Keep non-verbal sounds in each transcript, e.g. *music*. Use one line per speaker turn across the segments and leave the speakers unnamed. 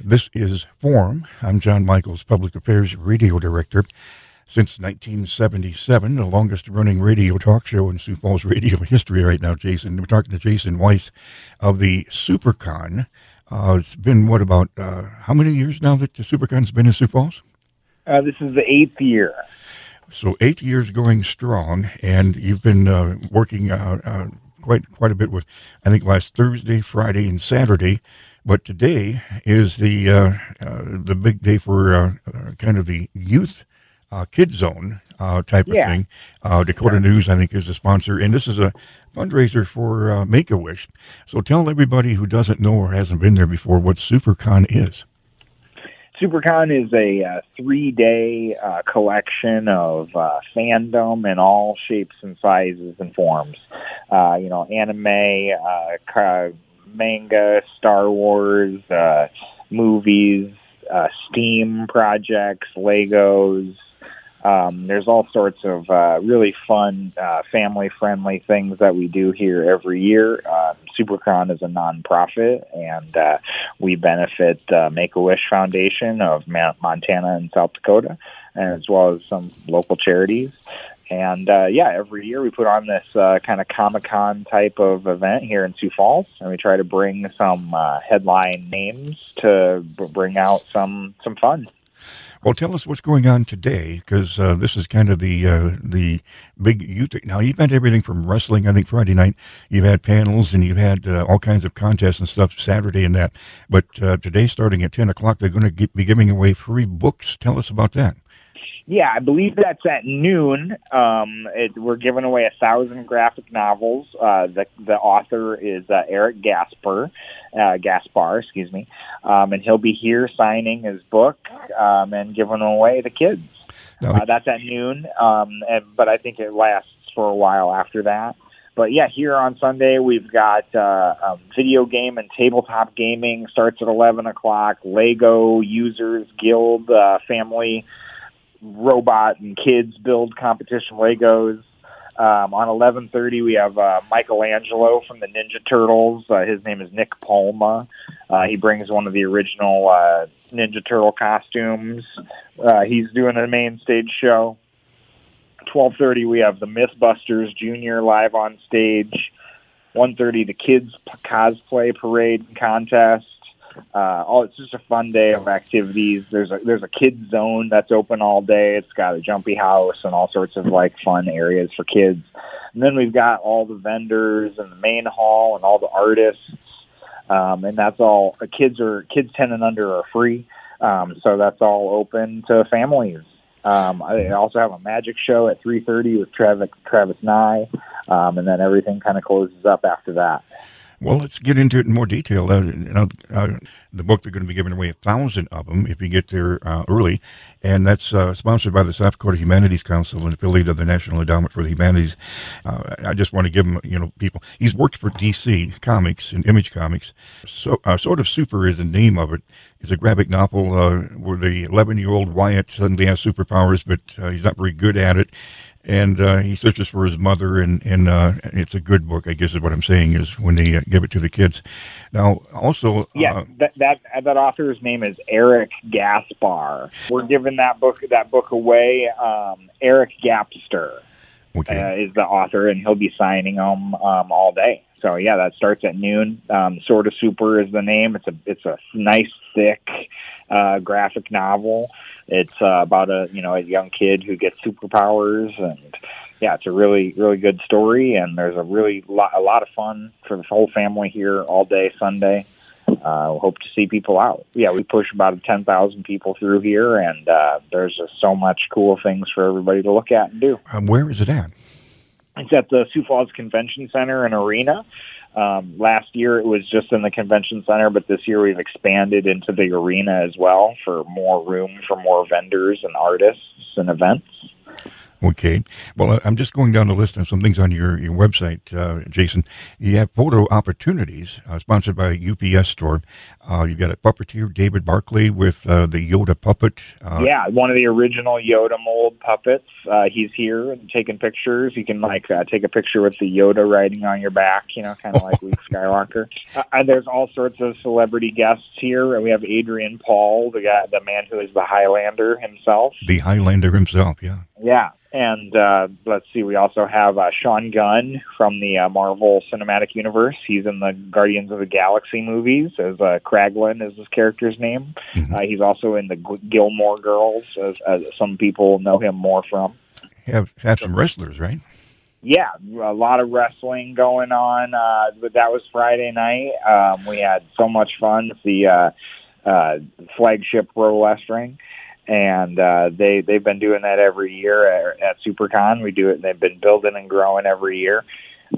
This is Forum. I'm Jon Michaels, Public Affairs Radio Director. Since 1977, the longest running radio talk show in Sioux Falls radio *laughs* history right now, Jason. We're talking to Jason Weihs of the SiouxperCon. Uh, it's been, what, about uh, how many years now that the SiouxperCon's been in Sioux Falls?
Uh, this is the eighth year.
So eight years going strong, and you've been uh, working uh, uh, quite quite a bit with, I think, last Thursday, Friday, and Saturday. But today is the uh, uh, the big day for uh, kind of the youth kid zone type of
Yeah.
thing. Dakota News, I think, is the sponsor, and this is a fundraiser for Make a Wish. So tell everybody who doesn't know or hasn't been there before what SiouxperCon is.
SiouxperCon is a uh, three-day uh, collection of uh, fandom in all shapes and sizes and forms. Uh, you know, anime, uh, ca- manga, Star Wars, uh, movies, uh, Steam projects, Legos. Um, there's all sorts of uh, really fun, uh, family-friendly things that we do here every year. Um, SiouxperCon is a nonprofit, and uh, we benefit uh, Make a Wish Foundation of Ma- Montana and South Dakota, and as well as some local charities. And uh, yeah, every year we put on this uh, kind of Comic Con type of event here in Sioux Falls, and we try to bring some uh, headline names to b- bring out some some fun.
Well, tell us what's going on today, because uh, this is kind of the uh, the big youth. Now you've had everything from wrestling. I think Friday night you've had panels and you've had uh, all kinds of contests and stuff Saturday and that. But uh, today, starting at ten o'clock, they're going to be giving away free books. Tell us about that.
Yeah, I believe that's at noon. Um, it, we're giving away a thousand graphic novels. Uh, the the author is uh, Eric Gasper, uh, Gaspar, excuse me, um, and he'll be here signing his book um, and giving away the kids.
Now,
Uh, that's at noon, um, and, but I think it lasts for a while after that. But yeah, here on Sunday we've got uh, um, video game and tabletop gaming starts at eleven o'clock. Lego Users Guild uh, Family robot and kids build competition Legos. Um, on eleven thirty, we have uh, Michelangelo from the Ninja Turtles. Uh, his name is Nick Palma. Uh, he brings one of the original uh, Ninja Turtle costumes. Uh, he's doing a main stage show. Twelve thirty, we have the MythBusters Junior live on stage. One thirty, the kids cosplay parade contest. Uh, all it's just a fun day of activities. There's a there's a kids zone that's open all day. It's got a jumpy house and all sorts of like fun areas for kids. And then we've got all the vendors and the main hall and all the artists. Um, and that's all. Kids are kids ten and under are free. Um, so that's all open to families. Um, I also have a magic show at 3:30 with Travis Travis Nye, um, and then everything kind of closes up after that.
Well, let's get into it in more detail. Uh, uh, the book they're going to be giving away a thousand of them if you get there uh, early, and that's uh, sponsored by the South Dakota Humanities Council, an affiliate of the National Endowment for the Humanities. Uh, I just want to give him, you know, people. He's worked for DC Comics and Image Comics. So, uh, sort of super is the name of it. It's a graphic novel where the 11-year-old Wyatt suddenly has superpowers, but he's not very good at it and uh, he searches for his mother, and and uh, it's a good book. I guess is what I'm saying is when they uh, give it to the kids. Now, also,
Yeah,
uh,
that that that author's name is Eric Gaspar. We're giving that book that book away. Um, Eric Gapstur
okay,
uh, is the author, and he'll be signing them um, all day. So yeah, that starts at noon. Um, sort of super is the name. It's a it's a nice thick uh, graphic novel. It's uh, about a you know a young kid who gets superpowers, and yeah, it's a really really good story. And there's a really lot a lot of fun for the whole family here all day Sunday. Uh, hope to see people out. Yeah, we push about ten thousand people through here, and uh, there's just so much cool things for everybody to look at and do.
um, where is it at?
It's at the Sioux Falls Convention Center and Arena. Um, last year it was just in the convention center, but this year we've expanded into the arena as well for more room for more vendors and artists and events.
Okay. Well, uh, I'm just going down the list of some things on your, your website, uh, Jason. You have photo opportunities uh, sponsored by UPS Store. Uh, you've got a puppeteer, David Barclay, with uh, the Yoda puppet.
Uh, yeah, one of the original Yoda mold puppets. he's here and taking pictures. You can like take a picture with the Yoda riding on your back, you know, kind of like Luke *laughs* Skywalker. there's all sorts of celebrity guests here. We have Adrian Paul, the guy, the man who is the Highlander himself.
The Highlander himself, yeah.
Yeah, and uh, let's see, we also have uh, Sean Gunn from the uh, Marvel Cinematic Universe. He's in the Guardians of the Galaxy movies as uh, Kraglin is his character's name. Mm-hmm. Uh, he's also in the Gilmore Girls, as, as some people know him more from.
Have have some wrestlers, right?
Yeah, a lot of wrestling going on. Uh, but that was Friday night. Um, we had so much fun. The uh, uh, flagship pro wrestling and uh, they they've been doing that every year at, at SiouxperCon. We do it, and they've been building and growing every year.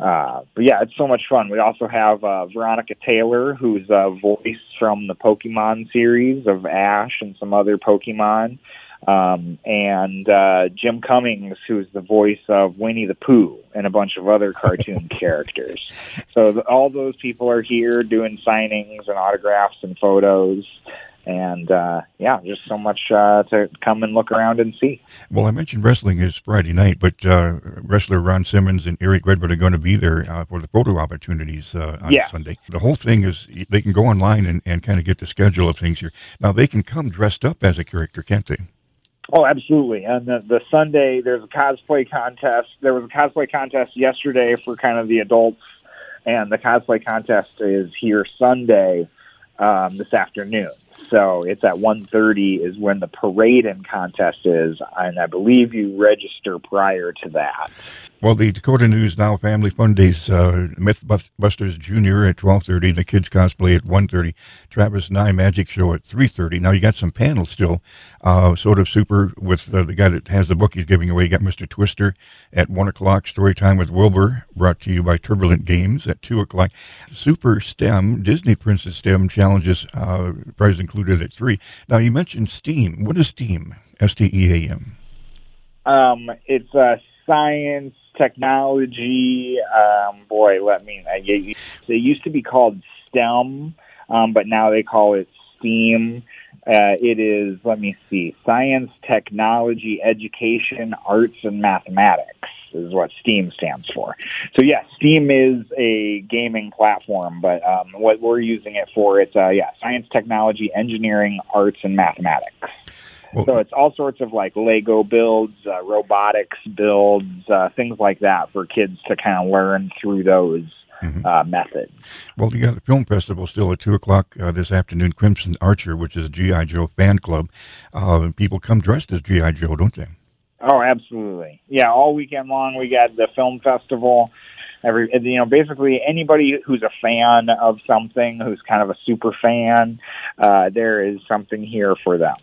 Uh, but yeah, it's so much fun. We also have uh, Veronica Taylor, who's a voice from the Pokemon series of Ash and some other Pokemon, um, and uh, Jim Cummings, who's the voice of Winnie the Pooh and a bunch of other *laughs* cartoon characters. So all those people are here doing signings and autographs and photos and uh, yeah, just so much uh, to come and look around and see.
Well, I mentioned wrestling is Friday night, but uh, wrestler Ron Simmons and Eric Redwood are going to be there uh, for the photo opportunities uh, on yeah. Sunday. The whole thing is they can go online and, and kind of get the schedule of things here. Now they can come dressed up as a character, can't they?
Oh, absolutely. And the, the Sunday, there's a cosplay contest. There was a cosplay contest yesterday for kind of the adults, and the cosplay contest is here Sunday um, this afternoon. So it's at 1.30 is when the parade and contest is, and I believe you register prior to that.
Well, the Dakota News Now Family Fun Days, uh, Mythbusters Junior at 12.30, the Kids Cosplay at 1.30, Travis Nye Magic Show at 3.30. Now, you got some panels still, uh, sort of super with uh, the guy that has the book he's giving away. You got Mr. Twister at 1 o'clock, Story Time with Wilbur, brought to you by Turbulent Games at 2 o'clock. Super STEM, Disney Princess STEM Challenges, uh, prize included at 3. Now, you mentioned STEAM. What is STEAM? S-T-E-A-M.
Um, it's uh, science, technology. Um, boy, let me. I, it used to be called STEM, um, but now they call it STEAM. Uh, it is, let me see, science, technology, education, arts, and mathematics is what STEAM stands for. So yeah, Steam is a gaming platform, but um, what we're using it for, it's uh, yeah, science, technology, engineering, arts, and mathematics. Well, so it's all sorts of like Lego builds, uh, robotics builds, uh, things like that for kids to kind of learn through those mm-hmm. uh, methods.
Well, you got the film festival still at two o'clock uh, this afternoon. Crimson Archer, which is a GI Joe fan club, uh, people come dressed as GI Joe, don't they?
Oh, absolutely. Yeah, all weekend long we got the film festival. Every you know, basically anybody who's a fan of something, who's kind of a super fan, uh, there is something here for them.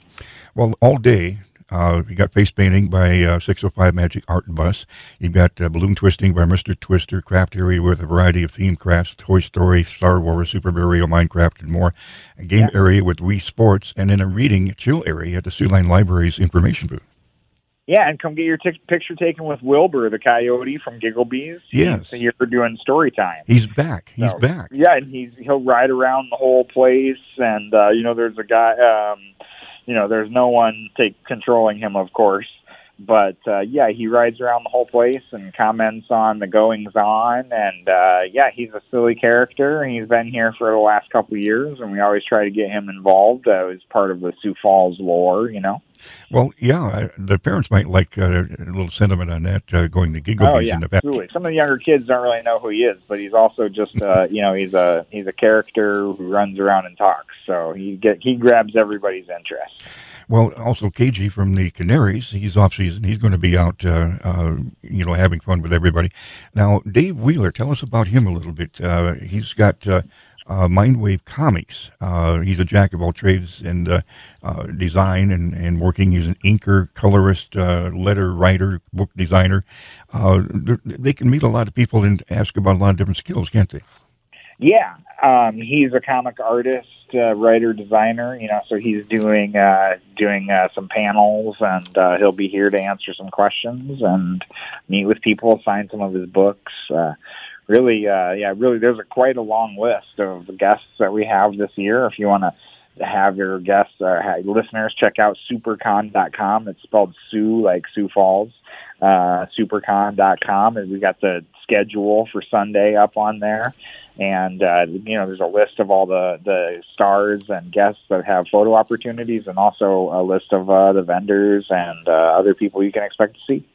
Well, all day, uh, you got face painting by uh, 605 Magic Art Bus. You've got uh, balloon twisting by Mr. Twister, craft area with a variety of theme crafts, Toy Story, Star Wars, Super Mario, Minecraft, and more. A game yeah. area with Wii Sports, and then a reading chill area at the Siouxland Library's information booth.
Yeah, and come get your t- picture taken with Wilbur, the coyote from Gigglebees.
Yes,
you're doing story time.
He's back. He's so, back.
Yeah, and he's he'll ride around the whole place, and uh, you know, there's a guy. Um, you know, there's no one take controlling him, of course. But uh, yeah, he rides around the whole place and comments on the goings on, and uh, yeah, he's a silly character. He's been here for the last couple of years, and we always try to get him involved uh, as part of the Sioux Falls lore. You know.
Well, yeah, the parents might like uh, a little sentiment on that uh, going to Gigglebees
oh, yeah,
in the back.
Absolutely. Some of the younger kids don't really know who he is, but he's also just uh, *laughs* you know he's a he's a character who runs around and talks, so he get he grabs everybody's interest.
Well, also KG from the Canaries, he's off season. He's going to be out, uh, uh, you know, having fun with everybody. Now, Dave Wheeler, tell us about him a little bit. Uh, he's got uh, uh, Mindwave Comics. Uh, he's a jack of all trades in design and, and working. He's an inker, colorist, letter writer, book designer. they can meet a lot of people and ask about a lot of different skills, can't they?
Yeah, um, he's a comic artist, uh, writer, designer. You know, so he's doing uh, doing uh, some panels, and uh, he'll be here to answer some questions and meet with people, sign some of his books. Really, uh, yeah, really, there's a quite a long list of guests that we have this year. If you want to have your guests or uh, listeners check out siouxpercon.com. It's spelled Sioux like Sioux Falls. Uh, siouxpercon.com and we got the schedule for Sunday up on there and uh, you know there's a list of all the the stars and guests that have photo opportunities, and also a list of uh, the vendors and uh, other people you can expect to see.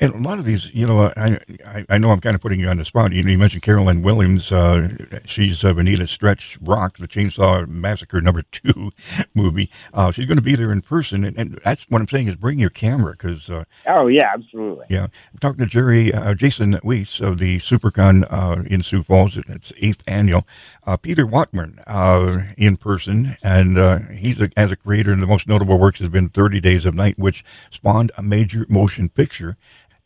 And a lot of these, you know, I I, I know I'm kind of putting you on the spot. You, know, you mentioned Carolyn Williams. Uh, she's uh, Benita Stretch Rock, the Chainsaw Massacre number *laughs* two movie. Uh, she's going to be there in person, and, and, that's what I'm saying is bring your camera because. Uh,
oh yeah, absolutely.
Yeah, I'm talking to Jerry uh, Jason Weihs of the SiouxperCon uh, in Sioux Falls. It's eighth annual. Uh, Peter Watman uh, in person, and uh, he's a, as a creator, and the most notable works has been 30 Days of Night, which spawned a major motion picture.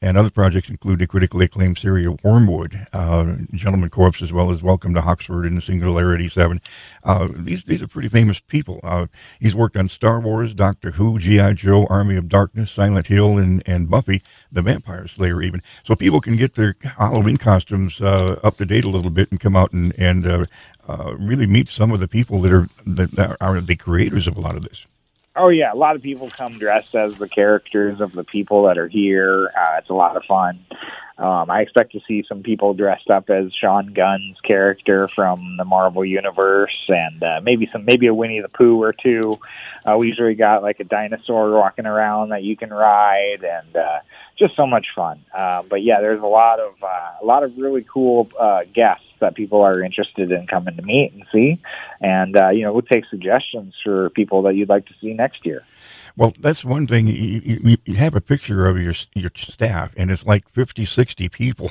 And other projects include the critically acclaimed series Wormwood, uh, Gentleman Corpse, as well as Welcome to Hoxford and Singularity 7. Uh, these, these are pretty famous people. Uh, he's worked on Star Wars, Doctor Who, G.I. Joe, Army of Darkness, Silent Hill, and, and Buffy, the Vampire Slayer, even. So people can get their Halloween costumes uh, up to date a little bit and come out and, and uh, uh, really meet some of the people that are, that are the creators of a lot of this.
Oh yeah, a lot of people come dressed as the characters of the people that are here. Uh, it's a lot of fun. Um, I expect to see some people dressed up as Sean Gunn's character from the Marvel Universe, and uh, maybe some maybe a Winnie the Pooh or two. Uh, we usually got like a dinosaur walking around that you can ride, and uh, just so much fun. Uh, but yeah, there's a lot of uh, a lot of really cool uh, guests that people are interested in coming to meet and see. And, uh, you know, we'll take suggestions for people that you'd like to see next year.
Well, that's one thing. You, you, you, have a picture of your your staff, and it's like 50, 60 people.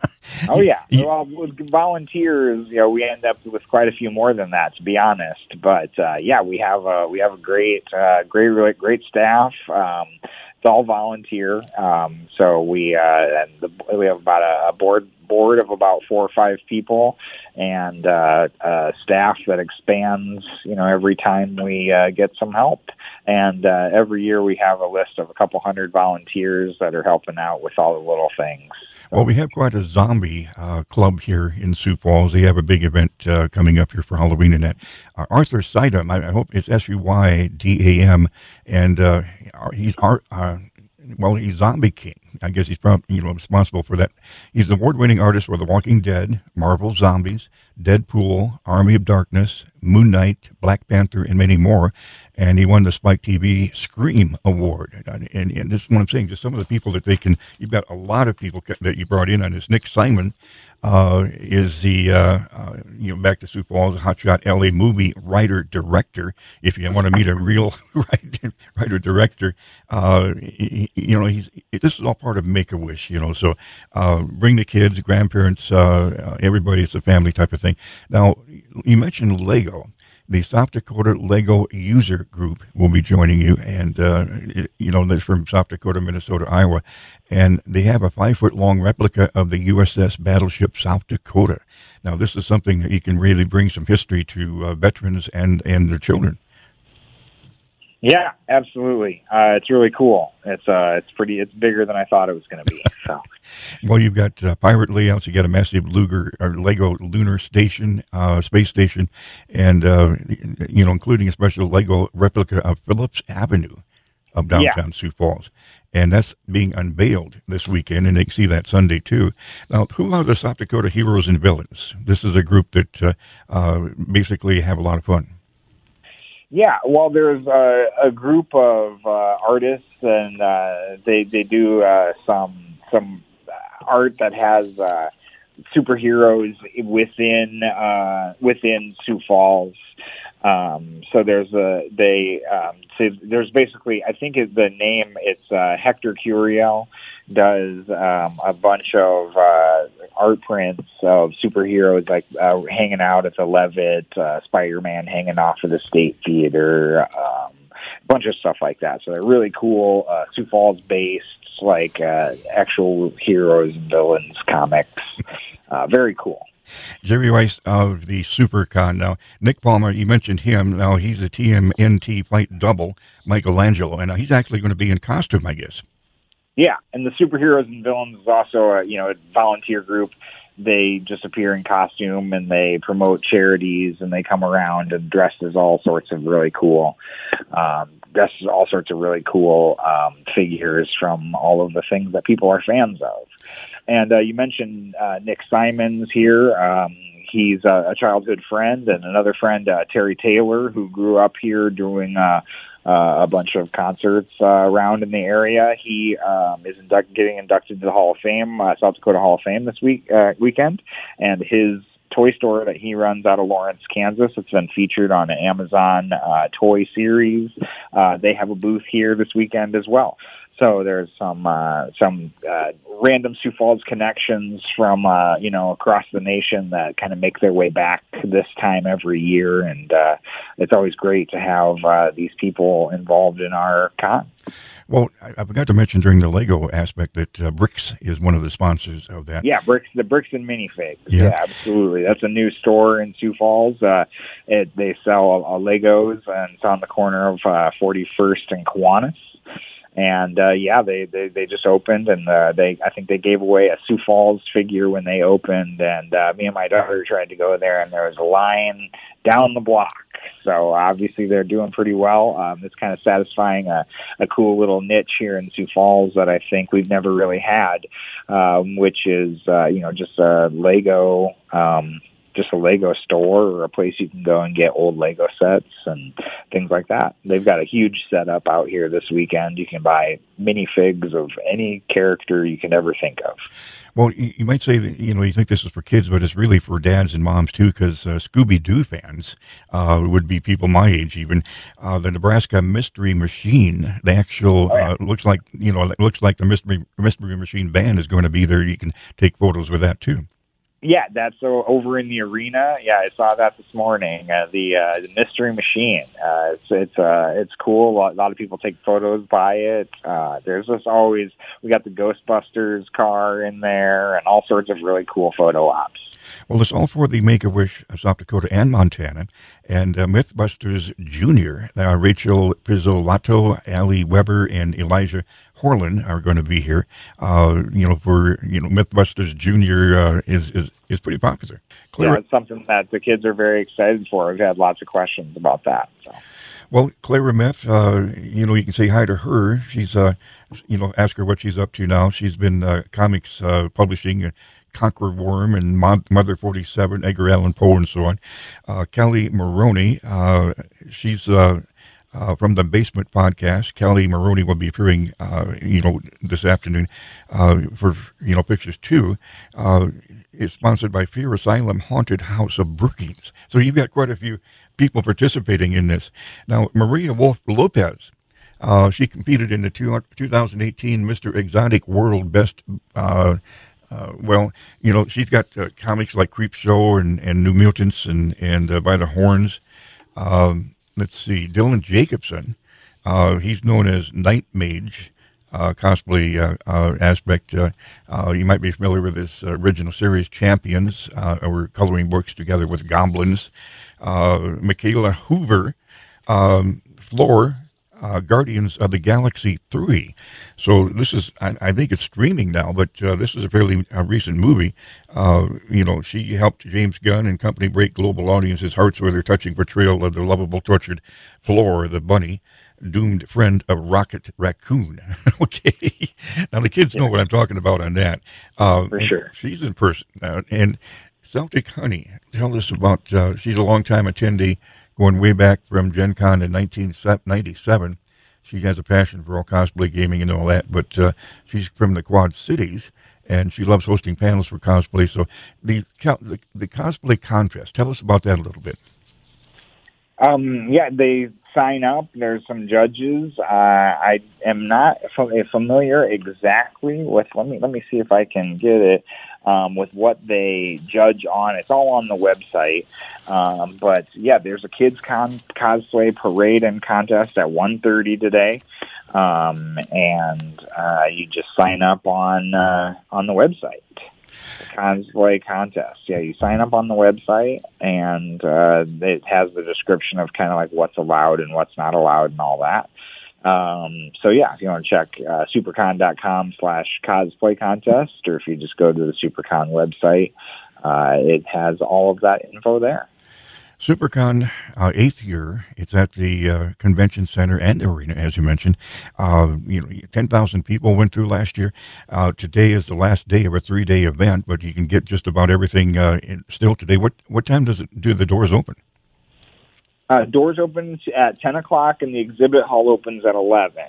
*laughs*
oh yeah. well, with volunteers, you know, we end up with quite a few more than that, to be honest. But uh, yeah, we have a we have a great, uh, great, great staff. Um, it's all volunteer. Um, so we uh, and the, we have about a, a board board of about four or five people and uh, uh, staff that expands, you know, every time we uh, get some help. And uh, every year we have a list of a couple hundred volunteers that are helping out with all the little things.
Well, we have quite a zombie uh, club here in Sioux Falls. They have a big event uh, coming up here for Halloween and that. Uh, Arthur Suydam, I, hope it's S U Y D A M, and uh, he's our uh, well, he's Zombie King. I guess he's probably you know responsible for that. He's the award-winning artist for The Walking Dead, Marvel Zombies, Deadpool, Army of Darkness, Moon Knight, Black Panther, and many more. And he won the Spike TV Scream Award. And, and, and this is what I'm saying. Just some of the people that they can. You've got a lot of people that you brought in on this. Nick Simon uh, is the uh, uh, you know back to Sioux Falls hotshot LA movie writer director. If you want to meet a real *laughs* writer director, uh, you know he's this is all part of Make a Wish. You know, so uh, bring the kids, grandparents, uh, everybody. It's a family type of thing. Now you mentioned Lego the South Dakota Lego User Group will be joining you, and uh, you know they're from South Dakota, Minnesota, Iowa, and they have a five foot long replica of the USS Battleship South Dakota. Now, this is something that you can really bring some history to uh, veterans and and their children.
Yeah, absolutely. Uh, it's really cool. It's uh, it's pretty. It's bigger than I thought it was going to be. So, *laughs*
well, you've got uh, pirate layouts. You got a massive Luger or Lego lunar station, uh, space station, and uh, you know, including a special Lego replica of Phillips Avenue of downtown yeah. Sioux Falls, and that's being unveiled this weekend, and they can see that Sunday too. Now, who are the South Dakota heroes and villains? This is a group that uh, uh, basically have a lot of fun.
Yeah, well, there's a, a group of uh, artists, and uh, they they do uh, some some art that has uh, superheroes within uh, within Sioux Falls. Um, so there's a they um, so there's basically I think the name it's uh, Hector Curiel does um, a bunch of uh, art prints of superheroes like uh, hanging out at the Levitt, uh, Spider-Man hanging off of the State Theater, um, a bunch of stuff like that. So they're really cool, uh, Sioux Falls based, like uh, actual heroes and villains comics. Uh, very cool.
Jerry Weihs of the SiouxperCon. Now, Nick Palmer, you mentioned him. Now, he's a TMNT fight double, Michelangelo, and uh, he's actually going to be in costume, I guess.
Yeah, and the superheroes and villains is also a you know a volunteer group. They just appear in costume and they promote charities and they come around and dressed as all sorts of really cool, um, dressed as all sorts of really cool um, figures from all of the things that people are fans of. And uh, you mentioned uh, Nick Simons here. Um, he's a, a childhood friend and another friend, uh, Terry Taylor, who grew up here doing uh, uh, a bunch of concerts uh, around in the area. He um, is induct- getting inducted to the Hall of Fame, uh, South Dakota Hall of Fame this week uh, weekend, and his toy store that he runs out of Lawrence, Kansas. It's been featured on Amazon uh, toy series. Uh, they have a booth here this weekend as well. So there's some uh, some uh, random Sioux Falls connections from uh, you know across the nation that kind of make their way back this time every year, and uh, it's always great to have uh, these people involved in our con.
Well, I, forgot to mention during the Lego aspect that uh, Bricks is one of the sponsors of that.
Yeah, Bricks, the Bricks and Minifigs. Yeah. yeah, absolutely. That's a new store in Sioux Falls. Uh, it, they sell uh, Legos, and it's on the corner of uh, 41st and Kiwanis and uh, yeah, they, they they just opened, and uh, they I think they gave away a Sioux Falls figure when they opened, and uh, me and my daughter tried to go there, and there was a line down the block. So obviously they're doing pretty well. Um, it's kind of satisfying a, a cool little niche here in Sioux Falls that I think we've never really had, um, which is uh, you know just a Lego. Um, just a Lego store or a place you can go and get old Lego sets and things like that. They've got a huge setup out here this weekend. You can buy minifigs of any character you can ever think of.
Well, you might say that you know you think this is for kids, but it's really for dads and moms too, because uh, Scooby Doo fans uh, would be people my age even. Uh, the Nebraska Mystery Machine, the actual oh, yeah. Uh, looks like you know looks like the Mystery Mystery Machine band is going to be there. You can take photos with that too.
Yeah, that's over in the arena. Yeah, I saw that this morning. Uh, the uh, the Mystery Machine. Uh, it's it's uh, it's cool. A lot, a lot of people take photos by it. Uh, there's just always we got the Ghostbusters car in there, and all sorts of really cool photo ops.
Well, it's all for the Make a Wish of South Dakota and Montana, and uh, Mythbusters Junior. Uh, Rachel Pizzolato, Allie Weber, and Elijah Horland are going to be here. Uh, you know, for you know, MythBusters Junior uh, is is is pretty popular.
Yeah, it's something that the kids are very excited for. We've had lots of questions about that. So.
Well, Clara Myth, uh, you know, you can say hi to her. She's, uh, you know, ask her what she's up to now. She's been uh, comics uh, publishing. Uh, Conquer Worm and Mother 47, Edgar Allan Poe, and so on. Uh, Kelli Maroney, uh, she's uh, uh, from the Basement Podcast. Kelli Maroney will be appearing, uh, you know, this afternoon uh, for you know pictures too. It's sponsored by Fear Asylum Haunted House of Brookings. So you've got quite a few people participating in this. Now, Maria Wolf Lopez. Uh, she competed in the two, 2018 Mr. Exotic World Best uh, uh, well, you know, she's got uh, comics like Creep Show and, and New Mutants and, and uh, By the Horns. Um, let's see, Dylan Jacobson. Uh, he's known as Night Mage. Uh, cosplay uh, uh, aspect. Uh, uh, you might be familiar with his original series, Champions, or coloring books together with goblins. Mikaela Hoover, um, Floor, Guardians of the Galaxy 3. So this is, I, I think it's streaming now, but this is a fairly recent movie. you know, she helped James Gunn and company break global audiences' hearts with her touching portrayal of the lovable, tortured Floor, the bunny doomed friend of Rocket Raccoon. *laughs* okay, now the kids know what I'm talking about on that.
Uh, For sure,
she's in person uh, and Celtic Honey. Tell us about. Uh, she's a longtime attendee, going way back from Gen Con in 1997. She has a passion for all cosplay gaming and all that, but uh, she's from the Quad Cities and she loves hosting panels for cosplay. So the, the, the cosplay contest. Tell us about that a little bit.
Um, yeah, they sign up. There's some judges. Uh, I am not familiar exactly with. Let me let me see if I can get it um, with what they judge on. It's all on the website. Um, but yeah, there's a kids con- cosplay parade and contest at 1:30 today, um, and uh, you just sign up on uh, on the website. cosplay contest. Yeah, you sign up on the website, and uh, it has the description of kind of like what's allowed and what's not allowed and all that. Um, so yeah, if you want to check uh, siouxpercon.com slash cosplay contest, or if you just go to the Siouxpercon website, uh, it has all of that info there.
SiouxperCon, uh, eighth year. It's at the uh, convention center and arena, as you mentioned. Uh, you know, ten thousand people went through last year. Uh, today is the last day of a three-day event, but you can get just about everything uh, still today. What what time does it do the doors open?
Uh, doors open at ten o'clock, and the exhibit hall opens at eleven.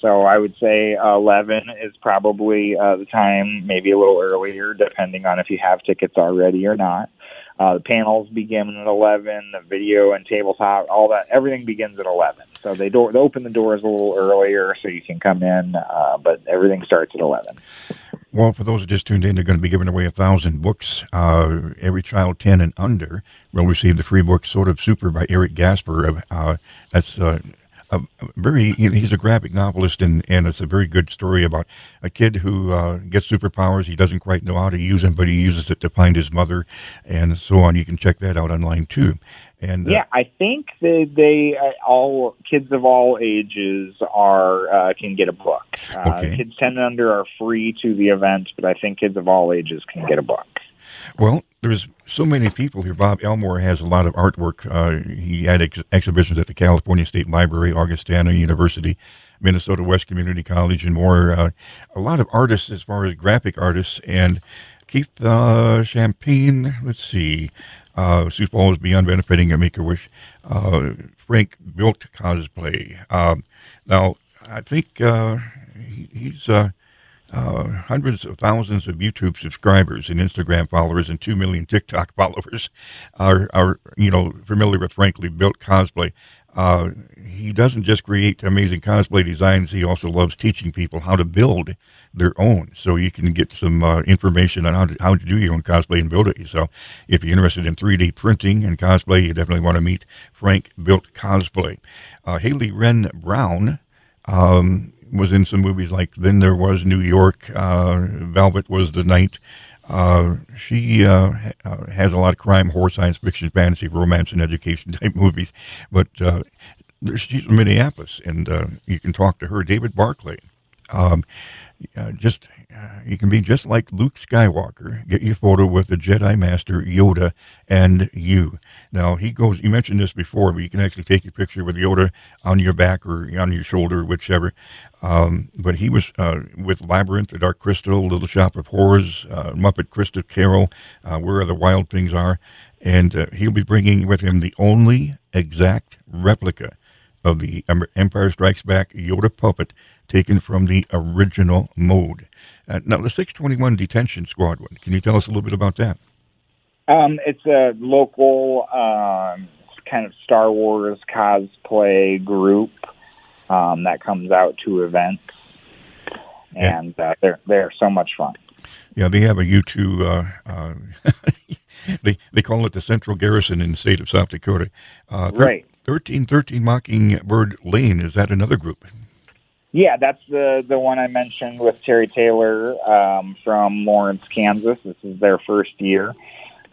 so I would say eleven is probably the time, maybe a little earlier, depending on if you have tickets already or not. Uh, the panels begin at 11. The video and tabletop, all that, everything begins at 11. So they they open the doors a little earlier so you can come in, uh, but everything starts at 11.
Well, for those who just tuned in, they're going to be giving away a thousand books. Uh, every child 10 and under will receive the free book "Sort of Super by Eric Gasper. Uh, that's uh, a, very you know, he's a graphic novelist and and it's a very good story about a kid who uh, gets superpowers he doesn't quite know how to use them but he uses it to find his mother and so on you can check that out online too and
uh, yeah i think they they uh, all kids of all ages are uh, can get a book uh, okay. kids 10 and under are free to the event but i think kids of all ages can get a book
well, there's so many people here. Bob Elmore has a lot of artwork. Uh, he had ex- exhibitions at the California State Library, Augustana University, Minnesota West Community College, and more. Uh, a lot of artists as far as graphic artists. And Keith uh, Champagne, let's see, uh, Sioux Falls Beyond Benefiting a Make a Wish. Uh, Frank built cosplay. Um, now, I think uh, he, he's. Uh, uh, hundreds of thousands of YouTube subscribers and Instagram followers and two million TikTok *laughs* followers are, are you know familiar with frankly built cosplay. He doesn't just create amazing cosplay designs; he also loves teaching people how to build their own. So you can get some uh, information on how to how to do your own cosplay and build it. yourself. if you're interested in 3D printing and cosplay, you definitely want to meet Frank Built Cosplay. Uh, Haley Wren Brown. Um, was in some movies like Then There Was New York, uh, Velvet Was the Night. Uh, she uh, uh has a lot of crime, horror, science fiction, fantasy, romance, and education *laughs* type movies. But uh, she's in Minneapolis, and uh, you can talk to her. David Barclay. Um, just uh, you can be just like Luke Skywalker. Get your photo with the Jedi Master Yoda and you. Now he goes. You mentioned this before, but you can actually take your picture with Yoda on your back or on your shoulder, whichever. Um, but he was uh, with Labyrinth, The Dark Crystal, Little Shop of Horrors, uh, Muppet Christmas Carol, uh, Where the Wild Things Are, and uh, he'll be bringing with him the only exact replica of the Empire Strikes Back Yoda puppet taken from the original mode. Uh, now, the 621 Detention Squadron, can you tell us a little bit about that?
Um, it's a local um, kind of Star Wars cosplay group um, that comes out to events, and uh, they're they're so much fun.
Yeah, they have a U two. Uh, uh, *laughs* they they call it the Central Garrison in the state of South Dakota.
Uh, right.
Thirteen thirteen Mockingbird Lane is that another group?
Yeah, that's the the one I mentioned with Terry Taylor um, from Lawrence, Kansas. This is their first year,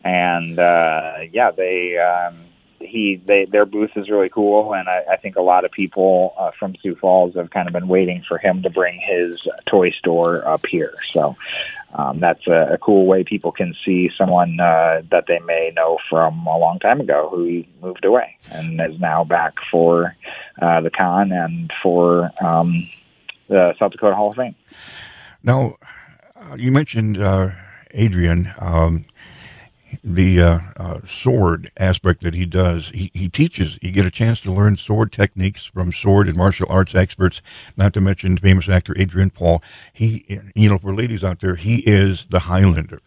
and uh, yeah, they um, he they their booth is really cool, and I, I think a lot of people uh, from Sioux Falls have kind of been waiting for him to bring his toy store up here. So um, that's a, a cool way people can see someone uh, that they may know from a long time ago who moved away and is now back for uh, the con and for um, the South Dakota Hall of Fame.
Now, uh, you mentioned uh, Adrian. Um, the uh, uh, sword aspect that he does. He, he teaches. You get a chance to learn sword techniques from sword and martial arts experts. Not to mention famous actor Adrian Paul. He, you know, for ladies out there, he is the Highlander.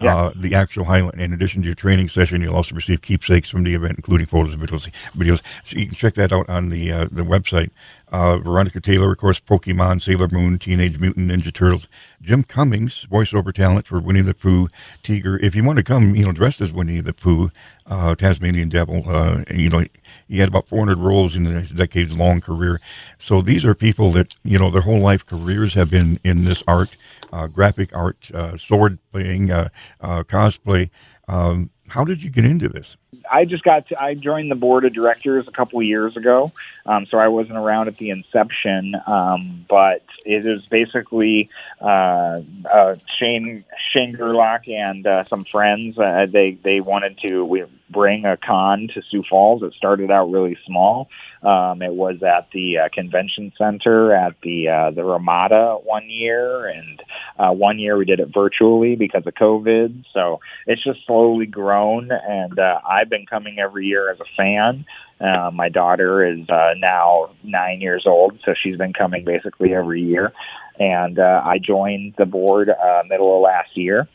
Yeah. Uh, the actual Highland. In addition to your training session, you'll also receive keepsakes from the event, including photos and videos. videos. So you can check that out on the uh, the website. Uh, Veronica Taylor, of course, Pokemon, Sailor Moon, Teenage Mutant Ninja Turtles. Jim Cummings, voiceover talent for Winnie the Pooh, Tiger. If you want to come, you know, dressed as Winnie the Pooh, uh, Tasmanian Devil, uh, you know, he had about 400 roles in his decades-long career. So these are people that, you know, their whole life careers have been in this art, uh, graphic art, uh, sword playing, uh, cosplay. Um, how did you get into this?
I just got to, I joined the board of directors a couple of years ago, um, so I wasn't around at the inception. Um, but it is basically uh, uh, Shane Shane Gerlach and uh, some friends. Uh, they they wanted to we bring a con to Sioux Falls. It started out really small. Um, it was at the uh, convention center at the uh, the Ramada one year, and uh, one year we did it virtually because of COVID. So it's just slowly grown, and uh, I've been coming every year as a fan. Uh, my daughter is uh, now nine years old, so she's been coming basically every year. And uh, I joined the board uh, middle of last year.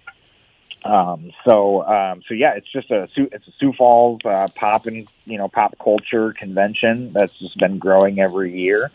Um, so, um, so yeah, it's just a it's a Sioux Falls uh, pop and you know pop culture convention that's just been growing every year,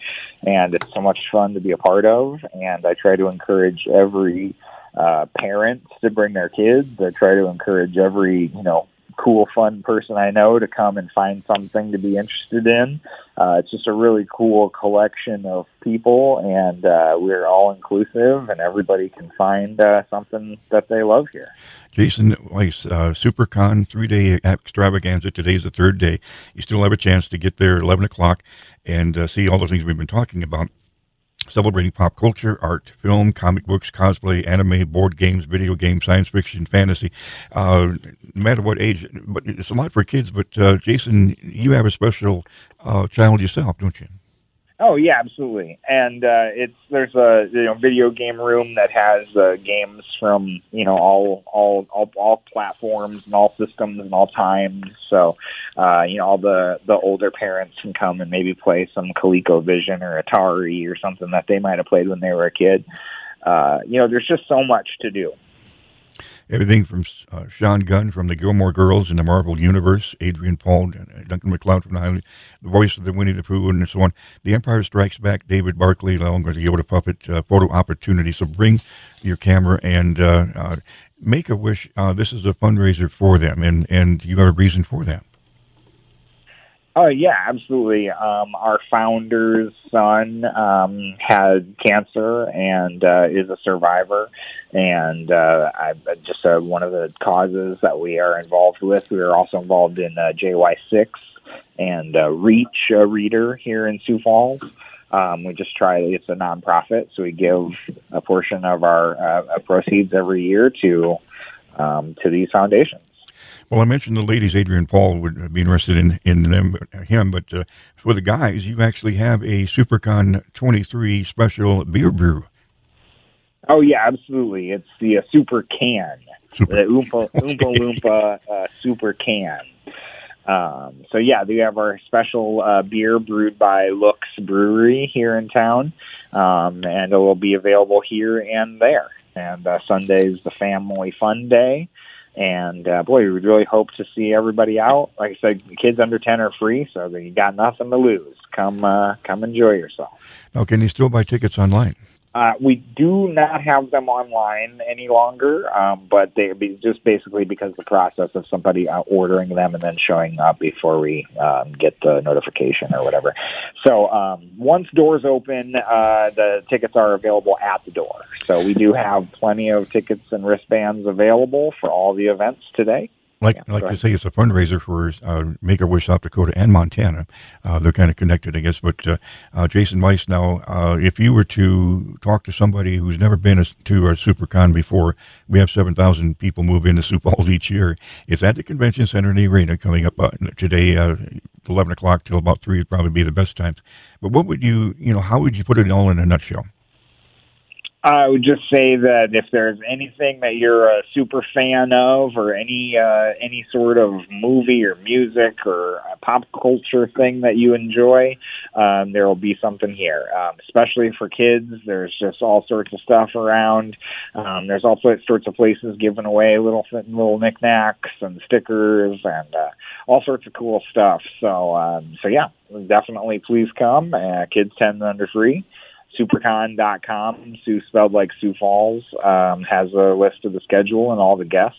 and it's so much fun to be a part of. And I try to encourage every uh, parent to bring their kids. I try to encourage every you know cool, fun person I know to come and find something to be interested in. Uh, it's just a really cool collection of people, and uh, we're all inclusive, and everybody can find uh, something that they love here.
Jason Weihs, uh, SiouxperCon three day extravaganza. Today's the third day. You still have a chance to get there 11 o'clock and uh, see all the things we've been talking about celebrating pop culture, art, film, comic books, cosplay, anime, board games, video games, science fiction, fantasy, uh, no matter what age. But it's a lot for kids. But uh, Jason, you have a special uh, child yourself, don't you?
Oh yeah, absolutely. And uh, it's there's a you know video game room that has uh, games from you know all, all all all platforms and all systems and all times. So uh, you know all the the older parents can come and maybe play some ColecoVision or Atari or something that they might have played when they were a kid. Uh, you know, there's just so much to do
everything from uh, Sean Gunn from the Gilmore Girls in the Marvel Universe, Adrian Paul, uh, Duncan MacLeod from the Highland, the voice of the Winnie the Pooh, and so on. The Empire Strikes Back, David Barclay, along with the Yoda Puppet uh, photo opportunity. So bring your camera and uh, uh, make a wish. Uh, this is a fundraiser for them, and, and you have a reason for that.
Oh yeah, absolutely. Um, our founder's son um, had cancer and uh, is a survivor, and uh, I, just uh, one of the causes that we are involved with. We are also involved in uh, JY6 and uh, Reach a Reader here in Sioux Falls. Um, we just try. It's a nonprofit, so we give a portion of our uh, proceeds every year to um, to these foundations.
Well, I mentioned the ladies. Adrian Paul would be interested in in them, him, but uh, for the guys, you actually have a SiouxperCon 23 special beer brew.
Oh yeah, absolutely. It's the uh, Super Can, super. the Oompa *laughs* Oompa Loompa uh, Super Can. Um, so yeah, we have our special uh, beer brewed by Looks Brewery here in town, um, and it will be available here and there. And uh, Sunday is the family fun day. And uh, boy, we would really hope to see everybody out. Like I said, kids under ten are free, so you got nothing to lose. Come, uh, come enjoy yourself.
Now, can you still buy tickets online?
Uh, we do not have them online any longer, um, but they just basically because the process of somebody uh, ordering them and then showing up before we um, get the notification or whatever. So um, once doors open, uh, the tickets are available at the door. So we do have plenty of tickets and wristbands available for all the events today
like yeah, like I say, it's a fundraiser for uh, Make a Wish South Dakota and Montana. Uh, they're kind of connected, I guess. But uh, uh Jason Weihs, now, uh, if you were to talk to somebody who's never been a, to a SiouxperCon before, we have seven thousand people move into Sioux Falls each year. It's at the convention center in the arena coming up uh, today, eleven o'clock till about three would probably be the best times. But what would you, you know, how would you put it all in a nutshell?
I would just say that if there's anything that you're a super fan of, or any uh, any sort of movie or music or pop culture thing that you enjoy, um, there will be something here, um, especially for kids. There's just all sorts of stuff around. Um, there's all sorts of places giving away little little knickknacks and stickers and uh, all sorts of cool stuff. So um, so yeah, definitely please come. Uh, kids ten under free. Siouxpercon.com, Sioux spelled like Sioux Falls, um, has a list of the schedule and all the guests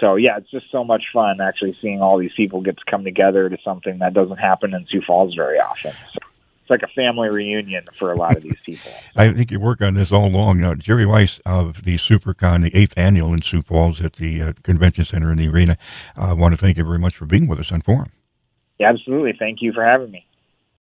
so yeah, it's just so much fun actually seeing all these people get to come together to something that doesn't happen in Sioux Falls very often. So it's like a family reunion for a lot of these people. *laughs*
I think you work on this all along. Uh, Jerry Weihs of the SiouxperCon, the eighth annual in Sioux Falls at the uh, Convention Center in the arena. Uh, I want to thank you very much for being with us on Forum.
Yeah, absolutely. Thank you for having me.